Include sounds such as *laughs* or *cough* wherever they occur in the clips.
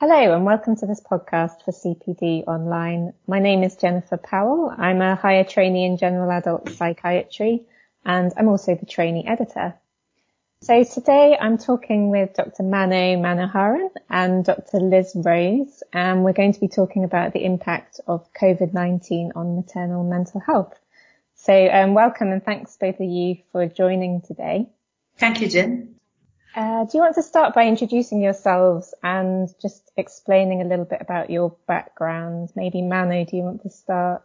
Hello and welcome to this podcast for CPD Online. My name is Jennifer Powell. I'm a higher trainee in general adult psychiatry and I'm also the trainee editor. So today I'm talking with Dr. Mano Manoharan and Dr. Liz Rose and we're going to be talking about the impact of COVID-19 on maternal mental health. So um, welcome and thanks both of you for joining today. Thank you, Jen. Uh, do you want to start by introducing yourselves and just explaining a little bit about your background? Maybe Mano, do you want to start?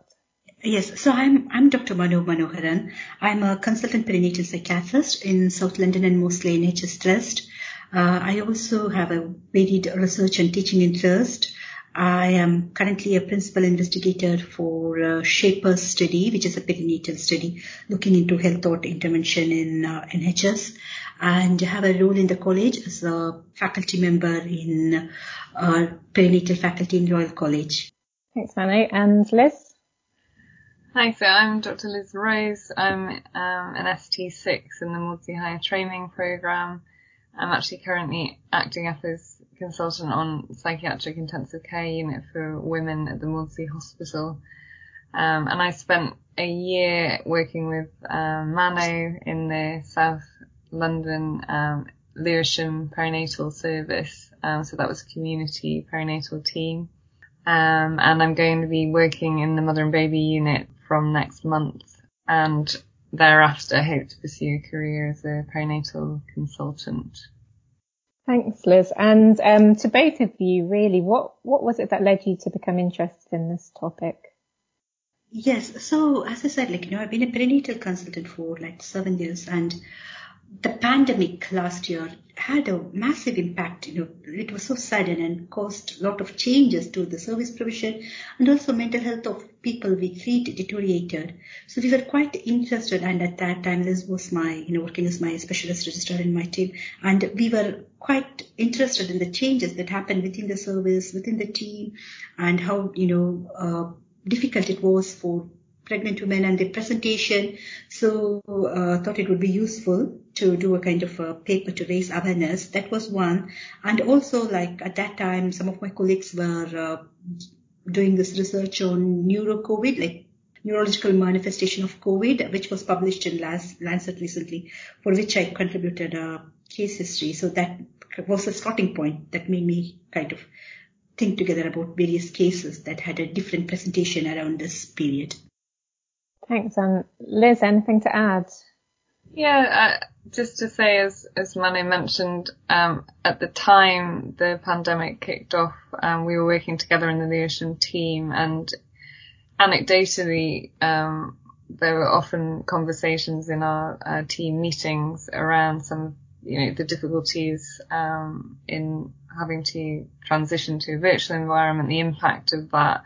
Yes, so I'm I'm Dr. Mano Manoharan. I'm a consultant perinatal psychiatrist in South London and Maudsley NHS Trust. Uh, I also have a varied research and teaching interest. I am currently a principal investigator for uh, SHAPERS study, which is a perinatal study looking into health thought intervention in uh, NHS, and have a role in the college as a faculty member in uh, perinatal faculty in Royal College. Thanks, Mano. And Liz? Hi, so I'm Dr. Liz Rose. I'm um, an ST6 in the Maudsley Higher Training Programme. I'm actually currently acting up as consultant on psychiatric intensive care unit for women at the Maudsley Hospital. Um, and I spent a year working with um, Mano in the South London um, Lewisham perinatal service. Um, so that was a community perinatal team. Um, and I'm going to be working in the mother and baby unit from next month and thereafter hope to pursue a career as a perinatal consultant. Thanks, Liz. And um, to both of you, really, what what was it that led you to become interested in this topic? Yes, so as I said, like you know, I've been a perinatal consultant for like seven years, and the pandemic last year had a massive impact. You know, it was so sudden and caused a lot of changes to the service provision and also mental health of people we treat deteriorated. So we were quite interested. And at that time, Liz was my, you know, working as my specialist registrar in my team. And we were quite interested in the changes that happened within the service, within the team and how, you know, uh, difficult it was for pregnant women and their presentation. So uh, thought it would be useful to do a kind of a paper to raise awareness. That was one. And also like at that time, some of my colleagues were uh, doing this research on neuro COVID, like neurological manifestation of COVID, which was published in Lancet recently, for which I contributed a case history. So that was a starting point that made me kind of think together about various cases that had a different presentation around this period. Thanks. And Liz, anything to add? Yeah, uh, just to say, as as Mano mentioned, um, at the time the pandemic kicked off, um, we were working together in the Lewisham team, and anecdotally, um, there were often conversations in our uh, team meetings around some, you know, the difficulties um, in having to transition to a virtual environment, the impact of that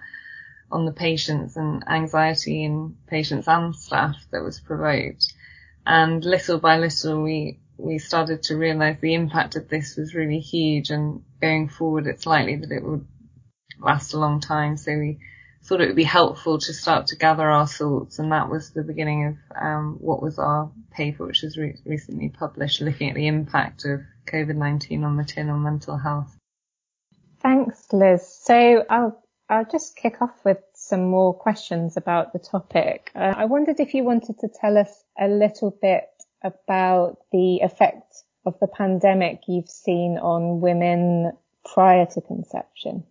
on the patients and anxiety in patients and staff that was provoked. And little by little, we, we started to realize the impact of this was really huge and going forward, it's likely that it would last a long time. So we thought it would be helpful to start to gather our thoughts. And that was the beginning of, um, what was our paper, which was re- recently published looking at the impact of COVID-19 on maternal mental health. Thanks, Liz. So I'll I'll just kick off with some more questions about the topic. Uh, I wondered if you wanted to tell us a little bit about the effect of the pandemic you've seen on women prior to conception.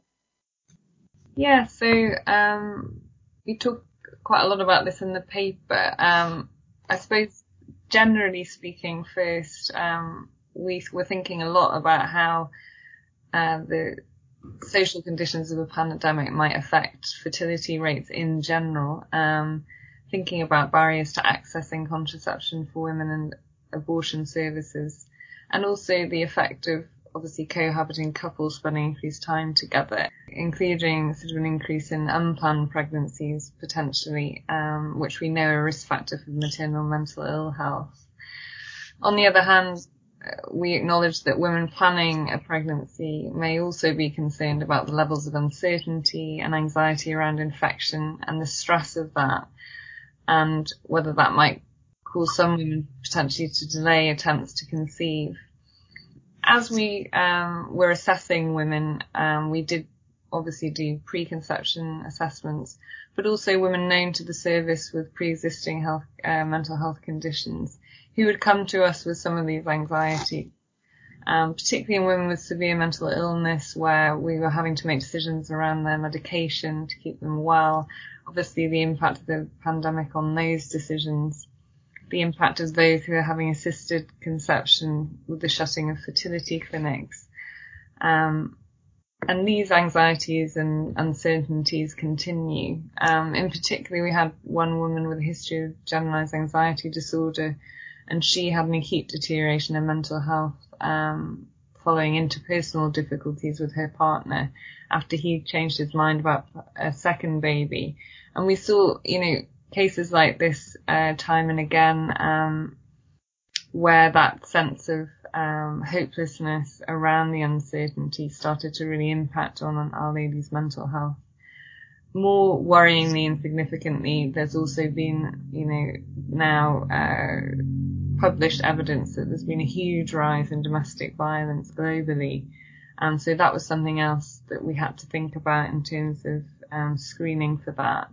Yeah, so um, we talk quite a lot about this in the paper. Um, I suppose generally speaking, first um, we were thinking a lot about how uh, the social conditions of a pandemic might affect fertility rates in general. Um, thinking about barriers to accessing contraception for women and abortion services, and also the effect of obviously cohabiting couples spending increased time together, including sort of an increase in unplanned pregnancies potentially, um, which we know are a risk factor for maternal mental ill health. On the other hand, we acknowledge that women planning a pregnancy may also be concerned about the levels of uncertainty and anxiety around infection and the stress of that and whether that might cause some women potentially to delay attempts to conceive. as we um, were assessing women, um, we did obviously do preconception assessments, but also women known to the service with pre-existing health, uh, mental health conditions who would come to us with some of these anxieties. um, particularly in women with severe mental illness where we were having to make decisions around their medication to keep them well. Obviously the impact of the pandemic on those decisions the impact of those who are having assisted conception with the shutting of fertility clinics. Um, and these anxieties and uncertainties continue. Um, in particular, we had one woman with a history of generalized anxiety disorder, and she had an acute deterioration in mental health um, following interpersonal difficulties with her partner after he changed his mind about a second baby. And we saw, you know, cases like this uh, time and again, um, where that sense of um, hopelessness around the uncertainty started to really impact on our lady's mental health. More worryingly and significantly, there's also been, you know, now uh, published evidence that there's been a huge rise in domestic violence globally. And so that was something else that we had to think about in terms of um, screening for that.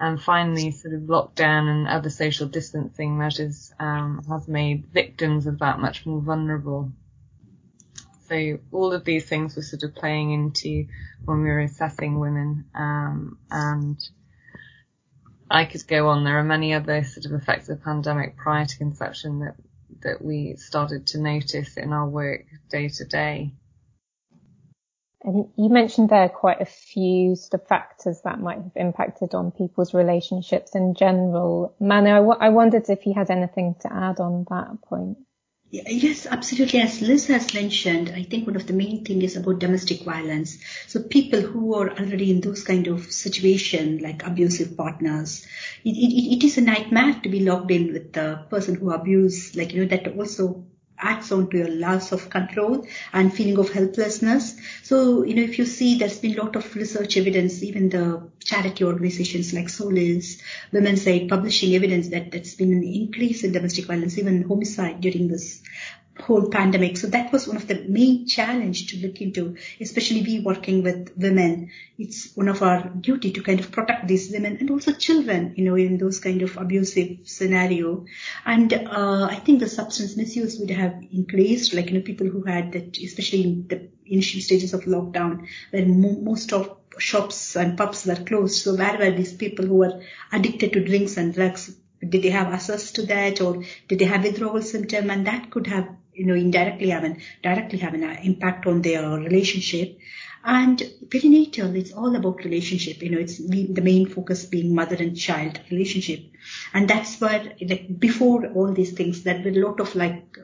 And finally, sort of lockdown and other social distancing measures um, has made victims of that much more vulnerable. So all of these things were sort of playing into when we were assessing women, um, and I could go on. There are many other sort of effects of the pandemic prior to conception that that we started to notice in our work day to day. And you mentioned there quite a few sort of factors that might have impacted on people's relationships in general. Mano, I, w- I wondered if you had anything to add on that point. Yes, absolutely. As Liz has mentioned, I think one of the main thing is about domestic violence. So people who are already in those kind of situation, like abusive partners, it, it, it is a nightmare to be locked in with the person who abuse, like, you know, that also adds on to your loss of control and feeling of helplessness. So, you know, if you see there's been a lot of research evidence, even the charity organizations like Solace, Women's Aid publishing evidence that there's been an increase in domestic violence, even homicide during this whole pandemic. So that was one of the main challenge to look into, especially we working with women. It's one of our duty to kind of protect these women and also children, you know, in those kind of abusive scenario. And uh, I think the substance misuse would have increased, like, you know, people who had that, especially in the initial stages of lockdown, where mo- most of shops and pubs were closed. So where were these people who were addicted to drinks and drugs? Did they have access to that or did they have withdrawal symptom? And that could have you know, indirectly have an, directly have an uh, impact on their relationship. And perinatal, it's all about relationship. You know, it's the main focus being mother and child relationship. And that's where, like, before all these things, there were a lot of like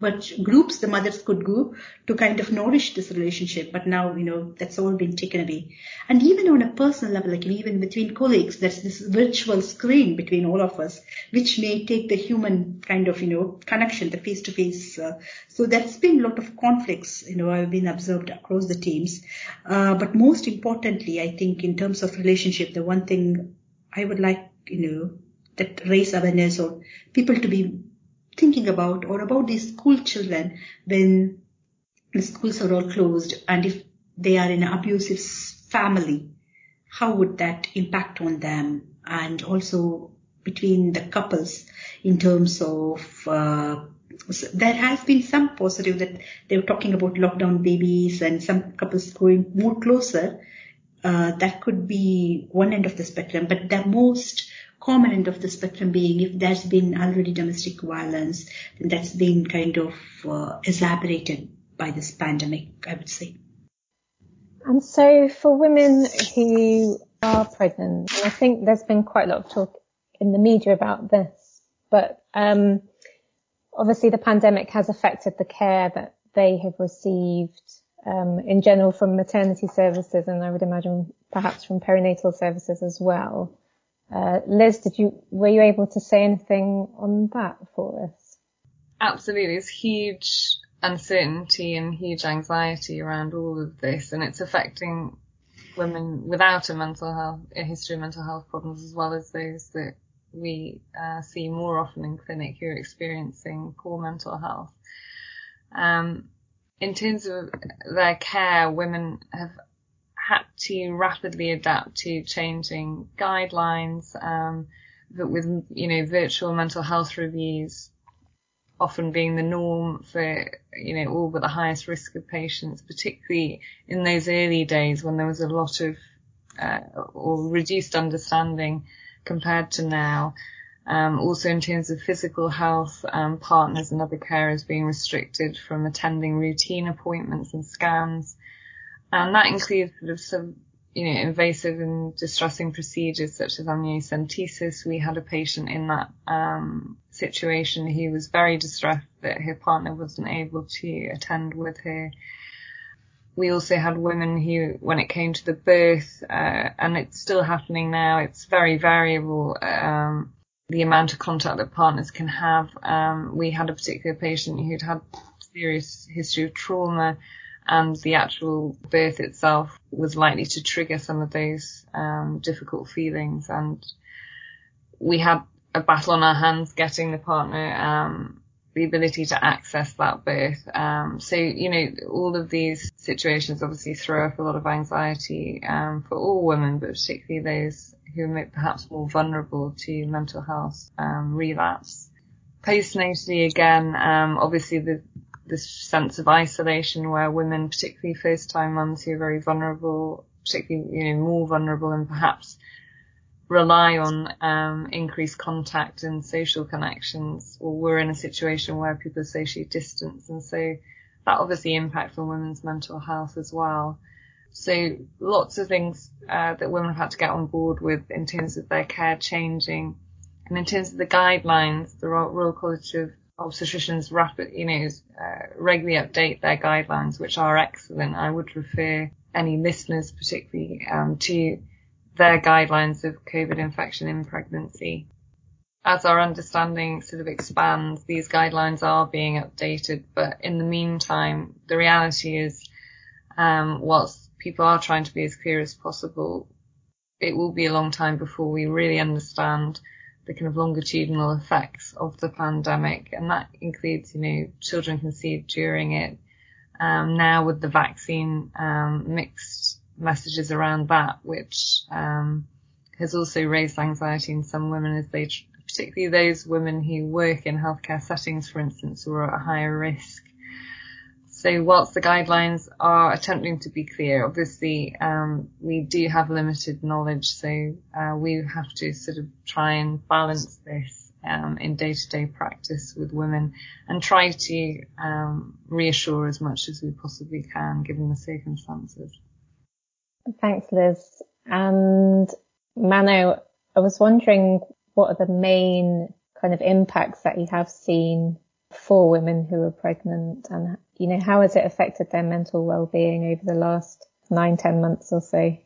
but groups the mothers could go to kind of nourish this relationship. But now, you know, that's all been taken away. And even on a personal level, like even between colleagues, there's this virtual screen between all of us, which may take the human kind of, you know, connection, the face to face. So there's been a lot of conflicts, you know, i've been observed across the teams. Uh, but most importantly, I think in terms of relationship, the one thing I would like, you know, that raise awareness or people to be thinking about or about these school children when the schools are all closed and if they are in an abusive family, how would that impact on them? And also between the couples in terms of uh, there has been some positive that they were talking about lockdown babies and some couples going more closer. Uh, that could be one end of the spectrum, but the most common end of the spectrum being if there's been already domestic violence, that's been kind of uh, exacerbated by this pandemic, I would say. And so for women who are pregnant, I think there's been quite a lot of talk in the media about this, but um, obviously the pandemic has affected the care that they have received um, in general from maternity services and I would imagine perhaps from perinatal services as well. Uh, Liz, did you were you able to say anything on that for us? Absolutely, there's huge uncertainty and huge anxiety around all of this, and it's affecting women without a mental health, a history of mental health problems, as well as those that we uh, see more often in clinic who are experiencing poor mental health. Um, in terms of their care, women have had to rapidly adapt to changing guidelines, um, with, you know, virtual mental health reviews often being the norm for, you know, all but the highest risk of patients, particularly in those early days when there was a lot of, uh, or reduced understanding compared to now. Um, also in terms of physical health, um, partners and other carers being restricted from attending routine appointments and scans. And that includes sort of some, you know, invasive and distressing procedures such as amniocentesis. We had a patient in that, um, situation who was very distressed that her partner wasn't able to attend with her. We also had women who, when it came to the birth, uh, and it's still happening now, it's very variable, um, the amount of contact that partners can have. Um, we had a particular patient who'd had serious history of trauma and the actual birth itself was likely to trigger some of those um, difficult feelings and we had a battle on our hands getting the partner um, the ability to access that birth. Um, so, you know, all of these situations obviously throw up a lot of anxiety um, for all women, but particularly those who are perhaps more vulnerable to mental health um, relapse. Postnatally, again, um, obviously the this sense of isolation where women, particularly first-time mums who are very vulnerable, particularly you know more vulnerable and perhaps rely on um, increased contact and social connections, or we're in a situation where people socially distanced, and so that obviously impacts on women's mental health as well. So lots of things uh, that women have had to get on board with in terms of their care changing, and in terms of the guidelines, the Royal College of Obstetricians rapid, you know, uh, regularly update their guidelines, which are excellent. I would refer any listeners particularly um, to their guidelines of COVID infection in pregnancy. As our understanding sort of expands, these guidelines are being updated, but in the meantime, the reality is, um, whilst people are trying to be as clear as possible, it will be a long time before we really understand the kind of longitudinal effects of the pandemic. And that includes, you know, children conceived during it. Um, now with the vaccine, um, mixed messages around that, which, um, has also raised anxiety in some women as they, particularly those women who work in healthcare settings, for instance, who are at higher risk. So whilst the guidelines are attempting to be clear, obviously um, we do have limited knowledge, so uh, we have to sort of try and balance this um, in day-to-day practice with women and try to um, reassure as much as we possibly can given the circumstances. Thanks, Liz. And Mano, I was wondering what are the main kind of impacts that you have seen for women who are pregnant and you know, how has it affected their mental well-being over the last nine, ten months or so?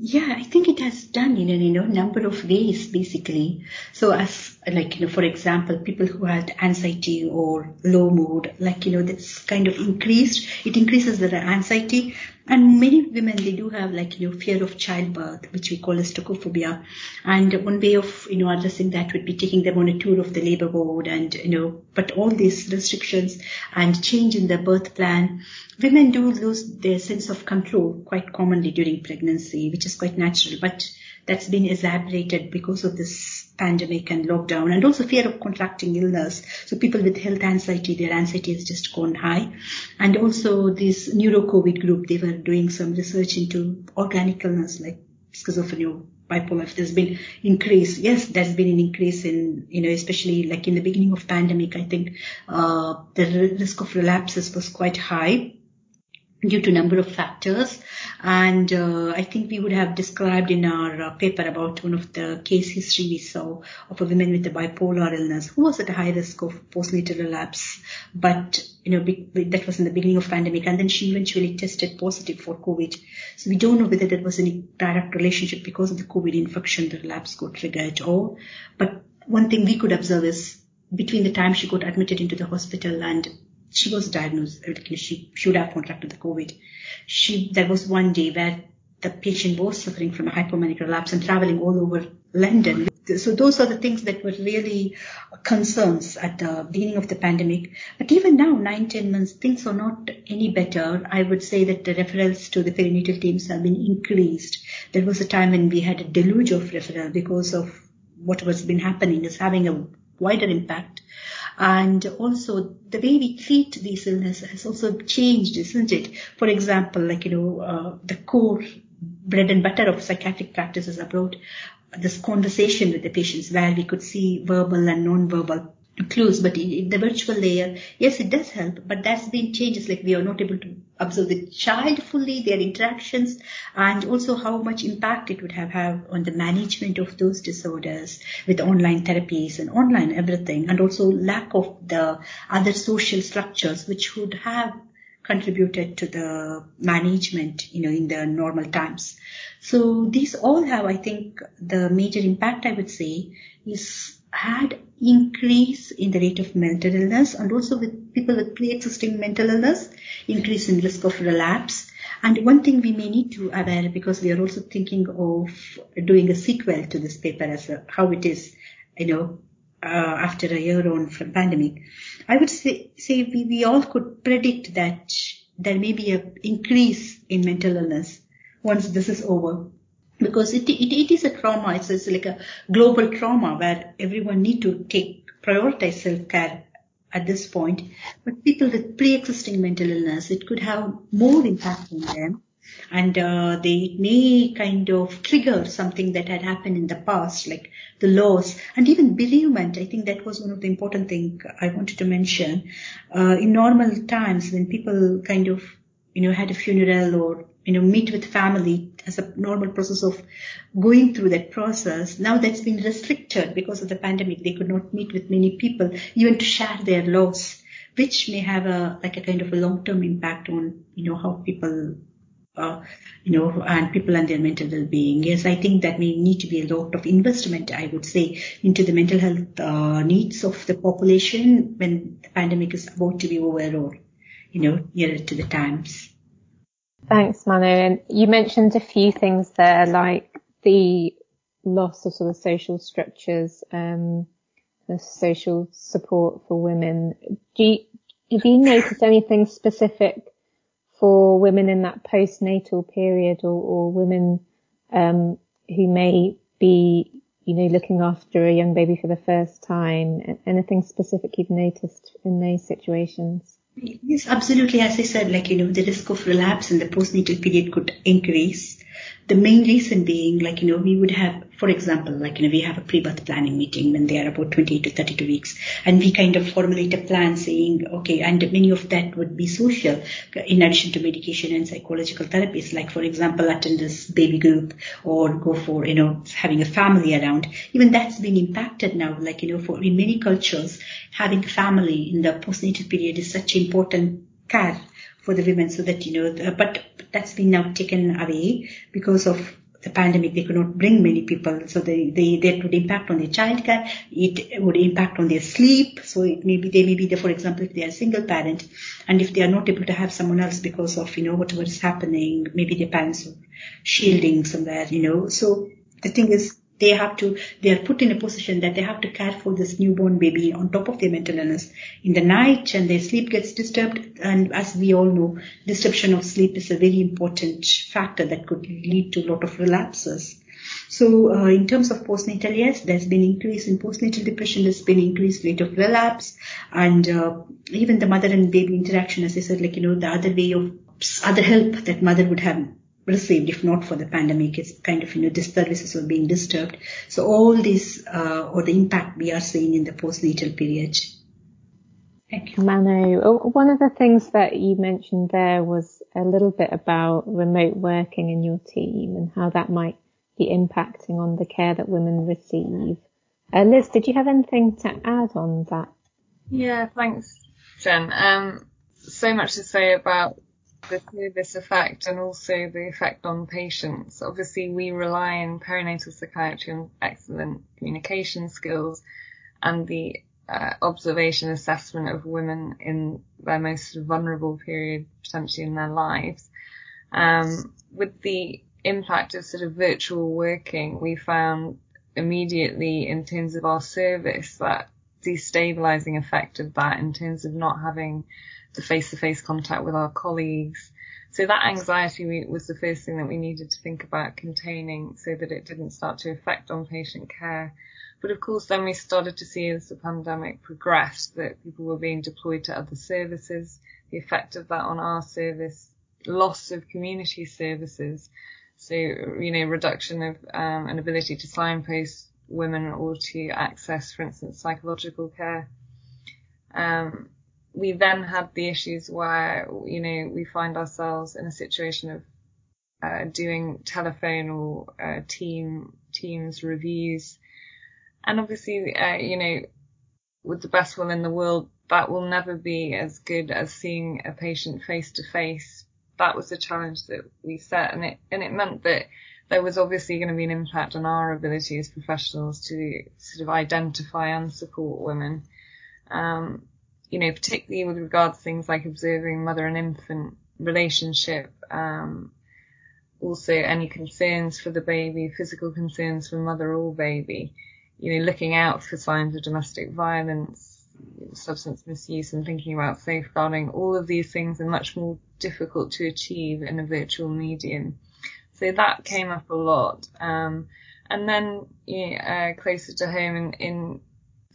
Yeah, I think it has done in a you know number of ways basically. So as like you know, for example, people who had anxiety or low mood, like you know, this kind of increased. It increases their anxiety, and many women they do have like you know fear of childbirth, which we call as tocophobia. And one way of you know addressing that would be taking them on a tour of the labor ward, and you know, but all these restrictions and change in the birth plan women do lose their sense of control quite commonly during pregnancy, which is quite natural, but that's been exacerbated because of this pandemic and lockdown and also fear of contracting illness. So people with health anxiety, their anxiety has just gone high. And also this neuro COVID group, they were doing some research into organic illness like schizophrenia, bipolar, there's been increase. Yes, there's been an increase in, you know, especially like in the beginning of pandemic, I think, uh, the risk of relapses was quite high due to number of factors. And uh, I think we would have described in our uh, paper about one of the case history we saw of a woman with a bipolar illness who was at a high risk of postnatal relapse. But, you know, be, that was in the beginning of pandemic. And then she eventually tested positive for COVID. So we don't know whether there was any direct relationship because of the COVID infection, the relapse got triggered or, but one thing we could observe is between the time she got admitted into the hospital and she was diagnosed, she should have contracted the COVID. She, there was one day where the patient was suffering from a hypomanic relapse and traveling all over London so those are the things that were really concerns at the beginning of the pandemic. But even now, nine, ten months, things are not any better. I would say that the referrals to the perinatal teams have been increased. There was a time when we had a deluge of referral because of what was been happening is having a wider impact. And also the way we treat these illnesses has also changed, isn't it? For example, like, you know, uh, the core bread and butter of psychiatric practices abroad this conversation with the patients where we could see verbal and non-verbal clues. But in the virtual layer, yes, it does help, but that's been changes. Like we are not able to observe the child fully, their interactions, and also how much impact it would have, have on the management of those disorders with online therapies and online everything, and also lack of the other social structures which would have contributed to the management, you know, in the normal times. So these all have, I think, the major impact I would say is had increase in the rate of mental illness and also with people with pre-existing mental illness, increase in risk of relapse. And one thing we may need to aware because we are also thinking of doing a sequel to this paper as a, how it is, you know, uh, after a year on from pandemic. I would say, say we, we all could predict that there may be an increase in mental illness once this is over because it, it, it is a trauma. It's, it's like a global trauma where everyone need to take prioritize self-care at this point. But people with pre-existing mental illness, it could have more impact on them and uh, they may kind of trigger something that had happened in the past, like the loss and even bereavement. I think that was one of the important things I wanted to mention. Uh, in normal times, when people kind of, you know, had a funeral or you know, meet with family as a normal process of going through that process. Now that's been restricted because of the pandemic. They could not meet with many people, even to share their loss, which may have a, like a kind of a long-term impact on, you know, how people uh, you know, and people and their mental well-being. Yes, I think that may need to be a lot of investment, I would say, into the mental health uh, needs of the population when the pandemic is about to be over or, you know, nearer to the times. Thanks, Mano. And you mentioned a few things there, like the loss of sort of social structures, um, the social support for women. Do you, have you noticed anything specific for women in that postnatal period or, or women um, who may be, you know, looking after a young baby for the first time? Anything specific you've noticed in those situations? Yes, absolutely. As I said, like, you know, the risk of relapse in the postnatal period could increase. The main reason being, like, you know, we would have, for example, like, you know, we have a pre-birth planning meeting when they are about 28 to 32 weeks, and we kind of formulate a plan saying, okay, and many of that would be social, in addition to medication and psychological therapies, like, for example, attend this baby group or go for, you know, having a family around. Even that's been impacted now, like, you know, for in many cultures, having family in the postnatal period is such important care for the women so that, you know, but that's been now taken away because of the pandemic. They could not bring many people. So they, they, that would impact on their childcare. It would impact on their sleep. So it may be, they may be there, for example, if they are single parent and if they are not able to have someone else because of, you know, whatever is happening, maybe their parents are shielding somewhere, you know. So the thing is, they have to, they are put in a position that they have to care for this newborn baby on top of their mental illness in the night and their sleep gets disturbed. And as we all know, disruption of sleep is a very important factor that could lead to a lot of relapses. So uh, in terms of postnatal, yes, there's been increase in postnatal depression. There's been increased rate of relapse, and uh, even the mother and baby interaction, as I said, like you know, the other way of other help that mother would have received if not for the pandemic. It's kind of, you know, these services were being disturbed. So all this, uh, or the impact we are seeing in the postnatal period. Thank you. Mano, oh, one of the things that you mentioned there was a little bit about remote working in your team and how that might be impacting on the care that women receive. Uh, Liz, did you have anything to add on that? Yeah, thanks, Jen. Um, so much to say about the service effect and also the effect on patients. Obviously, we rely on perinatal psychiatry on excellent communication skills and the uh, observation assessment of women in their most vulnerable period potentially in their lives. Um, with the impact of sort of virtual working, we found immediately in terms of our service, that destabilizing effect of that in terms of not having the face-to-face contact with our colleagues. So that anxiety was the first thing that we needed to think about containing so that it didn't start to affect on patient care. But of course, then we started to see as the pandemic progressed that people were being deployed to other services, the effect of that on our service, loss of community services. So, you know, reduction of um, an ability to signpost women or to access, for instance, psychological care. Um, we then had the issues where, you know, we find ourselves in a situation of uh, doing telephone or uh, team teams reviews, and obviously, uh, you know, with the best will in the world, that will never be as good as seeing a patient face to face. That was the challenge that we set, and it and it meant that there was obviously going to be an impact on our ability as professionals to sort of identify and support women. Um, you know, particularly with regard to things like observing mother and infant relationship, um, also any concerns for the baby, physical concerns for mother or baby, you know, looking out for signs of domestic violence, substance misuse and thinking about safeguarding, all of these things are much more difficult to achieve in a virtual medium. So that came up a lot. Um, and then, you know, uh, closer to home in, in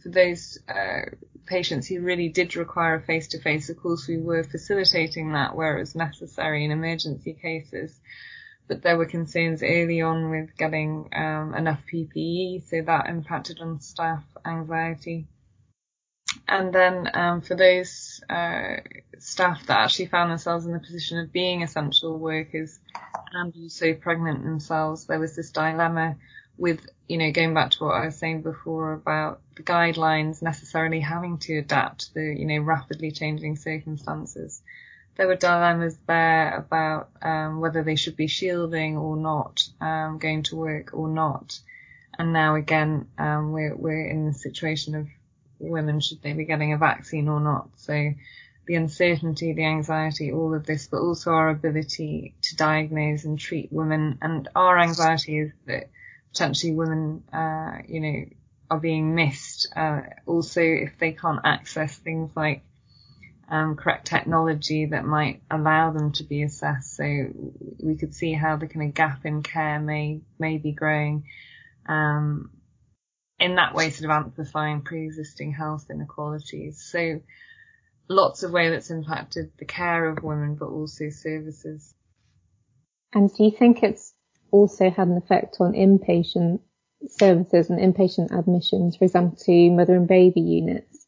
for those, uh, patients who really did require a face to face, of course, we were facilitating that where it was necessary in emergency cases. But there were concerns early on with getting um, enough PPE, so that impacted on staff anxiety. And then um, for those uh, staff that actually found themselves in the position of being essential workers and also pregnant themselves, there was this dilemma with, you know, going back to what I was saying before about the guidelines necessarily having to adapt to the, you know, rapidly changing circumstances. There were dilemmas there about um, whether they should be shielding or not, um, going to work or not. And now again, um, we're, we're in the situation of women, should they be getting a vaccine or not? So the uncertainty, the anxiety, all of this, but also our ability to diagnose and treat women. And our anxiety is that potentially women, uh, you know, are being missed. Uh, also, if they can't access things like um, correct technology that might allow them to be assessed. So we could see how the kind of gap in care may may be growing. Um, in that way, sort of amplifying pre-existing health inequalities. So lots of way that's impacted the care of women, but also services. And do you think it's also had an effect on inpatient services and inpatient admissions, for example, to mother and baby units?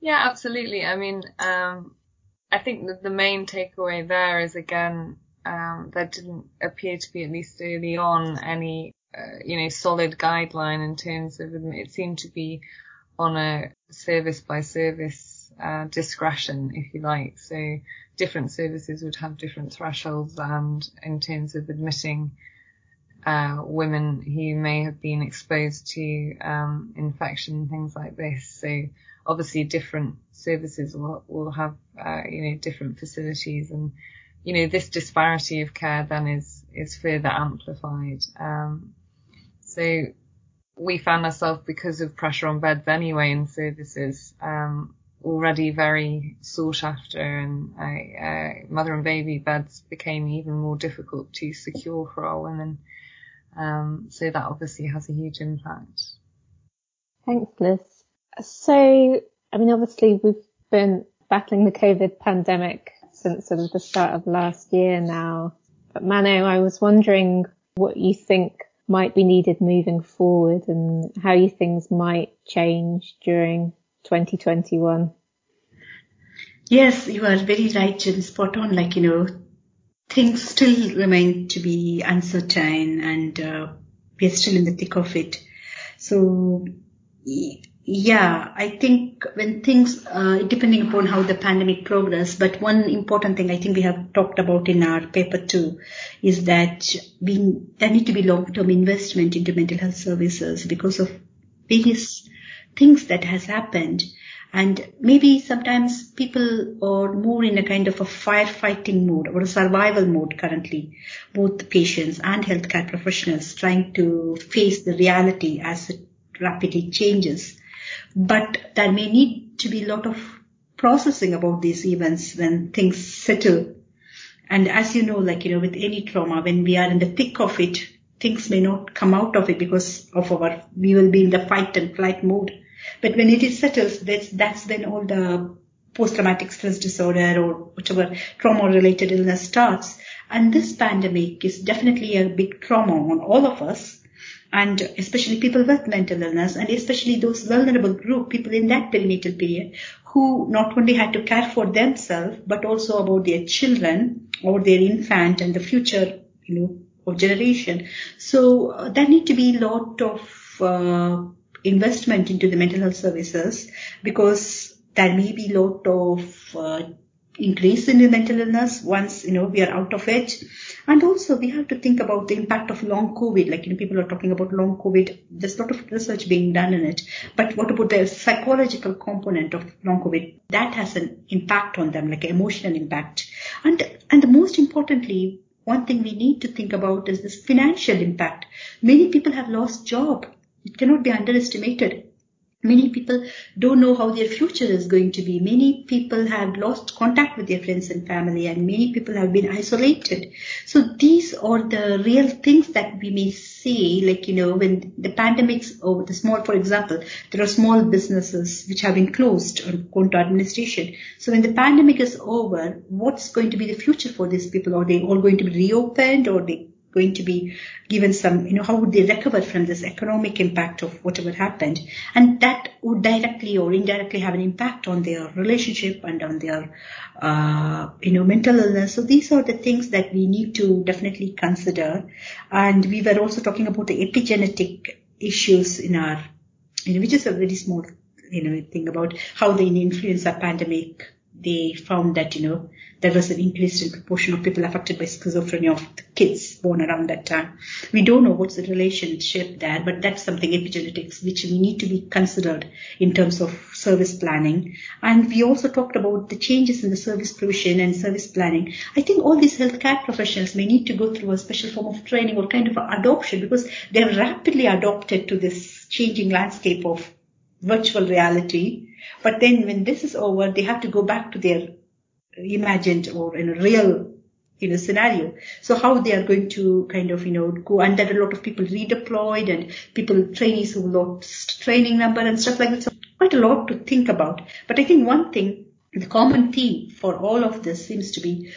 Yeah, absolutely. I mean, um, I think that the main takeaway there is again, um, there didn't appear to be, at least early on, any, uh, you know, solid guideline in terms of, it seemed to be on a service by service, uh, discretion, if you like. So different services would have different thresholds and in terms of admitting uh, women who may have been exposed to um, infection, things like this. So obviously different services will, will have, uh, you know, different facilities and, you know, this disparity of care then is, is further amplified. Um, so we found ourselves because of pressure on beds anyway in services, um, already very sought after and uh, uh, mother and baby beds became even more difficult to secure for our women. Um, so that obviously has a huge impact. Thanks, Liz. So, I mean, obviously we've been battling the COVID pandemic since sort of the start of last year now. But Mano, I was wondering what you think might be needed moving forward and how you things might change during 2021. Yes, you are very right and spot on. Like, you know, things still remain to be uncertain and uh, we're still in the thick of it. So, yeah, I think when things, uh, depending upon how the pandemic progress, but one important thing I think we have talked about in our paper too is that we, there need to be long-term investment into mental health services because of various things that has happened And maybe sometimes people are more in a kind of a firefighting mode or a survival mode currently, both patients and healthcare professionals trying to face the reality as it rapidly changes. But there may need to be a lot of processing about these events when things settle. And as you know, like, you know, with any trauma, when we are in the thick of it, things may not come out of it because of our, we will be in the fight and flight mode. But when it is settled, that's, that's when all the post-traumatic stress disorder or whatever trauma-related illness starts. And this pandemic is definitely a big trauma on all of us and especially people with mental illness and especially those vulnerable group people in that perinatal period who not only had to care for themselves but also about their children or their infant and the future you know of generation so uh, there need to be a lot of uh, investment into the mental health services because there may be a lot of uh, increase in the mental illness once you know we are out of it. And also we have to think about the impact of long covid. Like you know people are talking about long covid. There's a lot of research being done in it. But what about the psychological component of long covid? That has an impact on them like emotional impact. And and the most importantly one thing we need to think about is this financial impact. Many people have lost job cannot be underestimated Many people don't know how their future is going to be. Many people have lost contact with their friends and family and many people have been isolated. So these are the real things that we may see, like, you know, when the pandemics or the small, for example, there are small businesses which have been closed or gone to administration. So when the pandemic is over, what's going to be the future for these people? Are they all going to be reopened or they going to be given some, you know, how would they recover from this economic impact of whatever happened? And that would directly or indirectly have an impact on their relationship and on their, uh, you know, mental illness. So these are the things that we need to definitely consider. And we were also talking about the epigenetic issues in our, you know, which is a very small, you know, thing about how the influenza pandemic they found that, you know, there was an increase in proportion of people affected by schizophrenia of the kids born around that time. We don't know what's the relationship there, but that's something epigenetics which we need to be considered in terms of service planning. And we also talked about the changes in the service provision and service planning. I think all these healthcare professionals may need to go through a special form of training or kind of adoption because they have rapidly adopted to this changing landscape of virtual reality. But then when this is over, they have to go back to their imagined or in a real you know scenario. So how they are going to kind of you know go and are a lot of people redeployed and people trainees who lost training number and stuff like that. So quite a lot to think about. But I think one thing, the common theme for all of this seems to be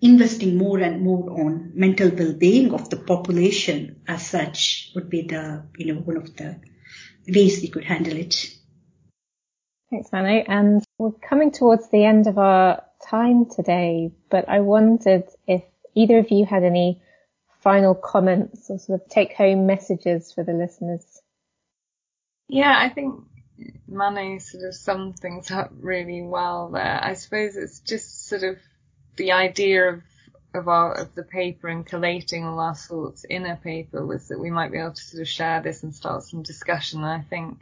investing more and more on mental well-being of the population as such would be the you know one of the ways we could handle it. Thanks, Mano. And we're coming towards the end of our time today, but I wondered if either of you had any final comments or sort of take home messages for the listeners. Yeah, I think Mano sort of summed things up really well there. I suppose it's just sort of the idea of of our of the paper and collating all our thoughts in a paper was that we might be able to sort of share this and start some discussion. And I think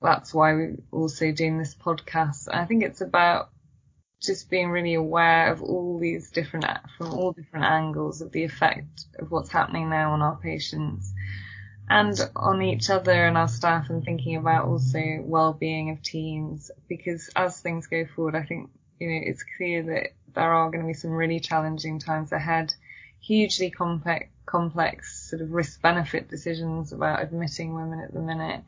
that's why we're also doing this podcast. I think it's about just being really aware of all these different, from all different angles of the effect of what's happening now on our patients and on each other and our staff and thinking about also well-being of teams because as things go forward, I think, you know, it's clear that there are going to be some really challenging times ahead, hugely complex, complex sort of risk benefit decisions about admitting women at the minute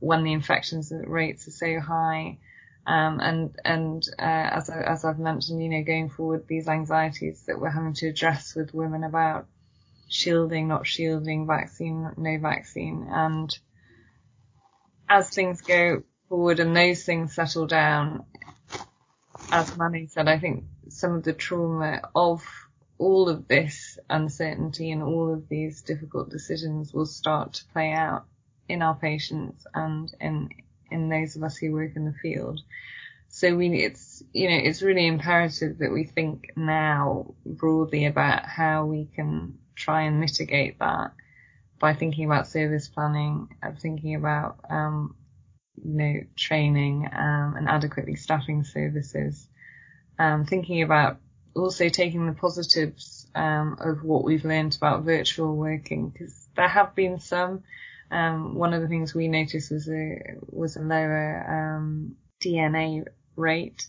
when the infections rates are so high. Um, and and uh, as I, as I've mentioned, you know, going forward, these anxieties that we're having to address with women about shielding, not shielding, vaccine, no vaccine, and as things go forward and those things settle down, as Manny said, I think some of the trauma of all of this uncertainty and all of these difficult decisions will start to play out in our patients and in in those of us who work in the field. So we, it's, you know, it's really imperative that we think now broadly about how we can try and mitigate that by thinking about service planning, and thinking about, um, you know, training um, and adequately staffing services. Um, thinking about also taking the positives um, of what we've learned about virtual working because there have been some. Um, one of the things we noticed was a was a lower um, DNA rate,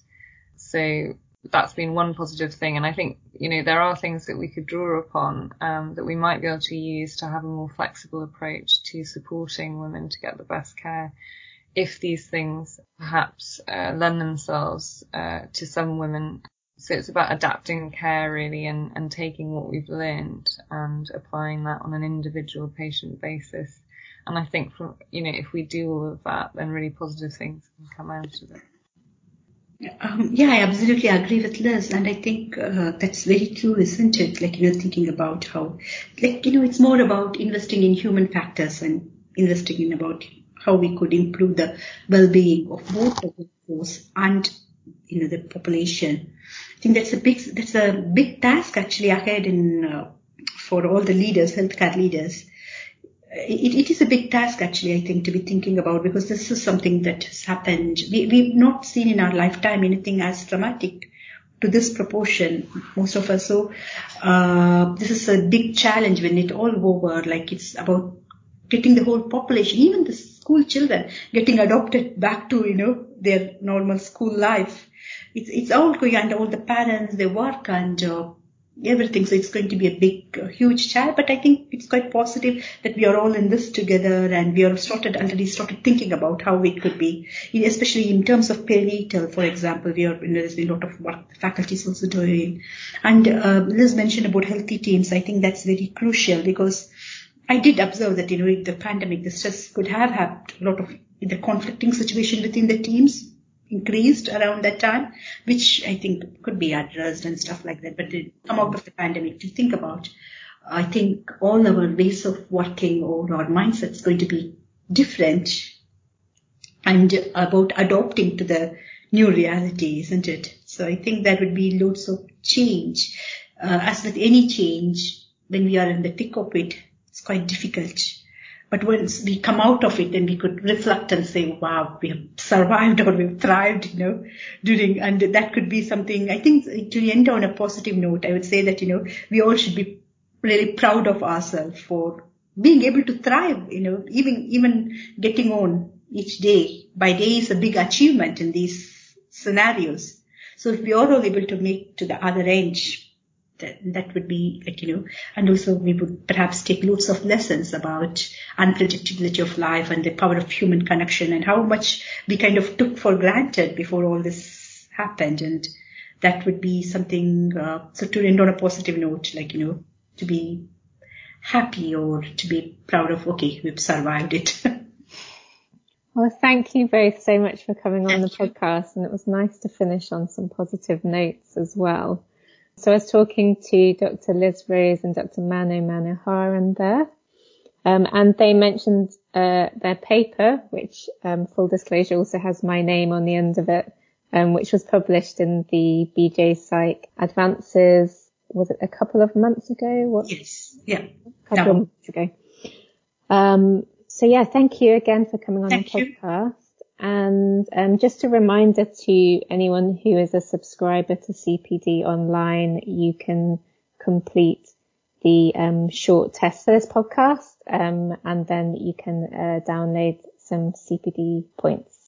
so that's been one positive thing. And I think you know there are things that we could draw upon um, that we might be able to use to have a more flexible approach to supporting women to get the best care if these things perhaps uh, lend themselves uh, to some women. So it's about adapting care really and, and taking what we've learned and applying that on an individual patient basis. And I think from, you know, if we do all of that, then really positive things can come out of it. Um, yeah, I absolutely agree with Liz, and I think uh, that's very true, isn't it? Like you know, thinking about how, like you know, it's more about investing in human factors and investing in about how we could improve the well-being of both the workforce and you know the population. I think that's a big that's a big task actually ahead in uh, for all the leaders, healthcare leaders. It, it is a big task actually, I think, to be thinking about because this is something that has happened. We, we've not seen in our lifetime anything as dramatic to this proportion, most of us. So, uh, this is a big challenge when it all over, like it's about getting the whole population, even the school children getting adopted back to, you know, their normal school life. It's, it's all going and all the parents, their work and uh, everything. So it's going to be a big, uh, huge challenge, but I think it's quite positive that we are all in this together and we are started already started thinking about how it could be, especially in terms of perinatal, for example, we are, you know, there's been a lot of work the faculty is also doing. And uh, Liz mentioned about healthy teams. I think that's very crucial because I did observe that, you know, with the pandemic, the stress could have had a lot of the conflicting situation within the teams increased around that time, which I think could be addressed and stuff like that. But to come out of the pandemic to think about, I think all our ways of working or our mindsets going to be different and about adopting to the new reality, isn't it? So I think that would be loads of change. Uh, as with any change, when we are in the thick of it, it's quite difficult. But once we come out of it, then we could reflect and say, wow, we have survived or we've thrived, you know, during, and that could be something, I think to end on a positive note, I would say that, you know, we all should be really proud of ourselves for being able to thrive, you know, even, even getting on each day by day is a big achievement in these scenarios. So if we are all able to make to the other end, that, that would be like, you know, and also we would perhaps take lots of lessons about unpredictability of life and the power of human connection and how much we kind of took for granted before all this happened. And that would be something, uh, so to end on a positive note, like, you know, to be happy or to be proud of, okay, we've survived it. *laughs* Well, thank you both so much for coming on thank the you. podcast, and it was nice to finish on some positive notes as well. So I was talking to Dr. Liz Rose and Dr. Mano Manoharan there, um, and they mentioned uh, their paper, which um, full disclosure also has my name on the end of it, um, which was published in the BJ Psych Advances. Was it a couple of months ago? What? Yes. Yeah. A couple no. of months ago. Um, so yeah, thank you again for coming on thank the podcast. You. And um, just a reminder to anyone who is a subscriber to CPD Online, you can complete the um, short test for this podcast, um, and then you can uh, download some CPD points.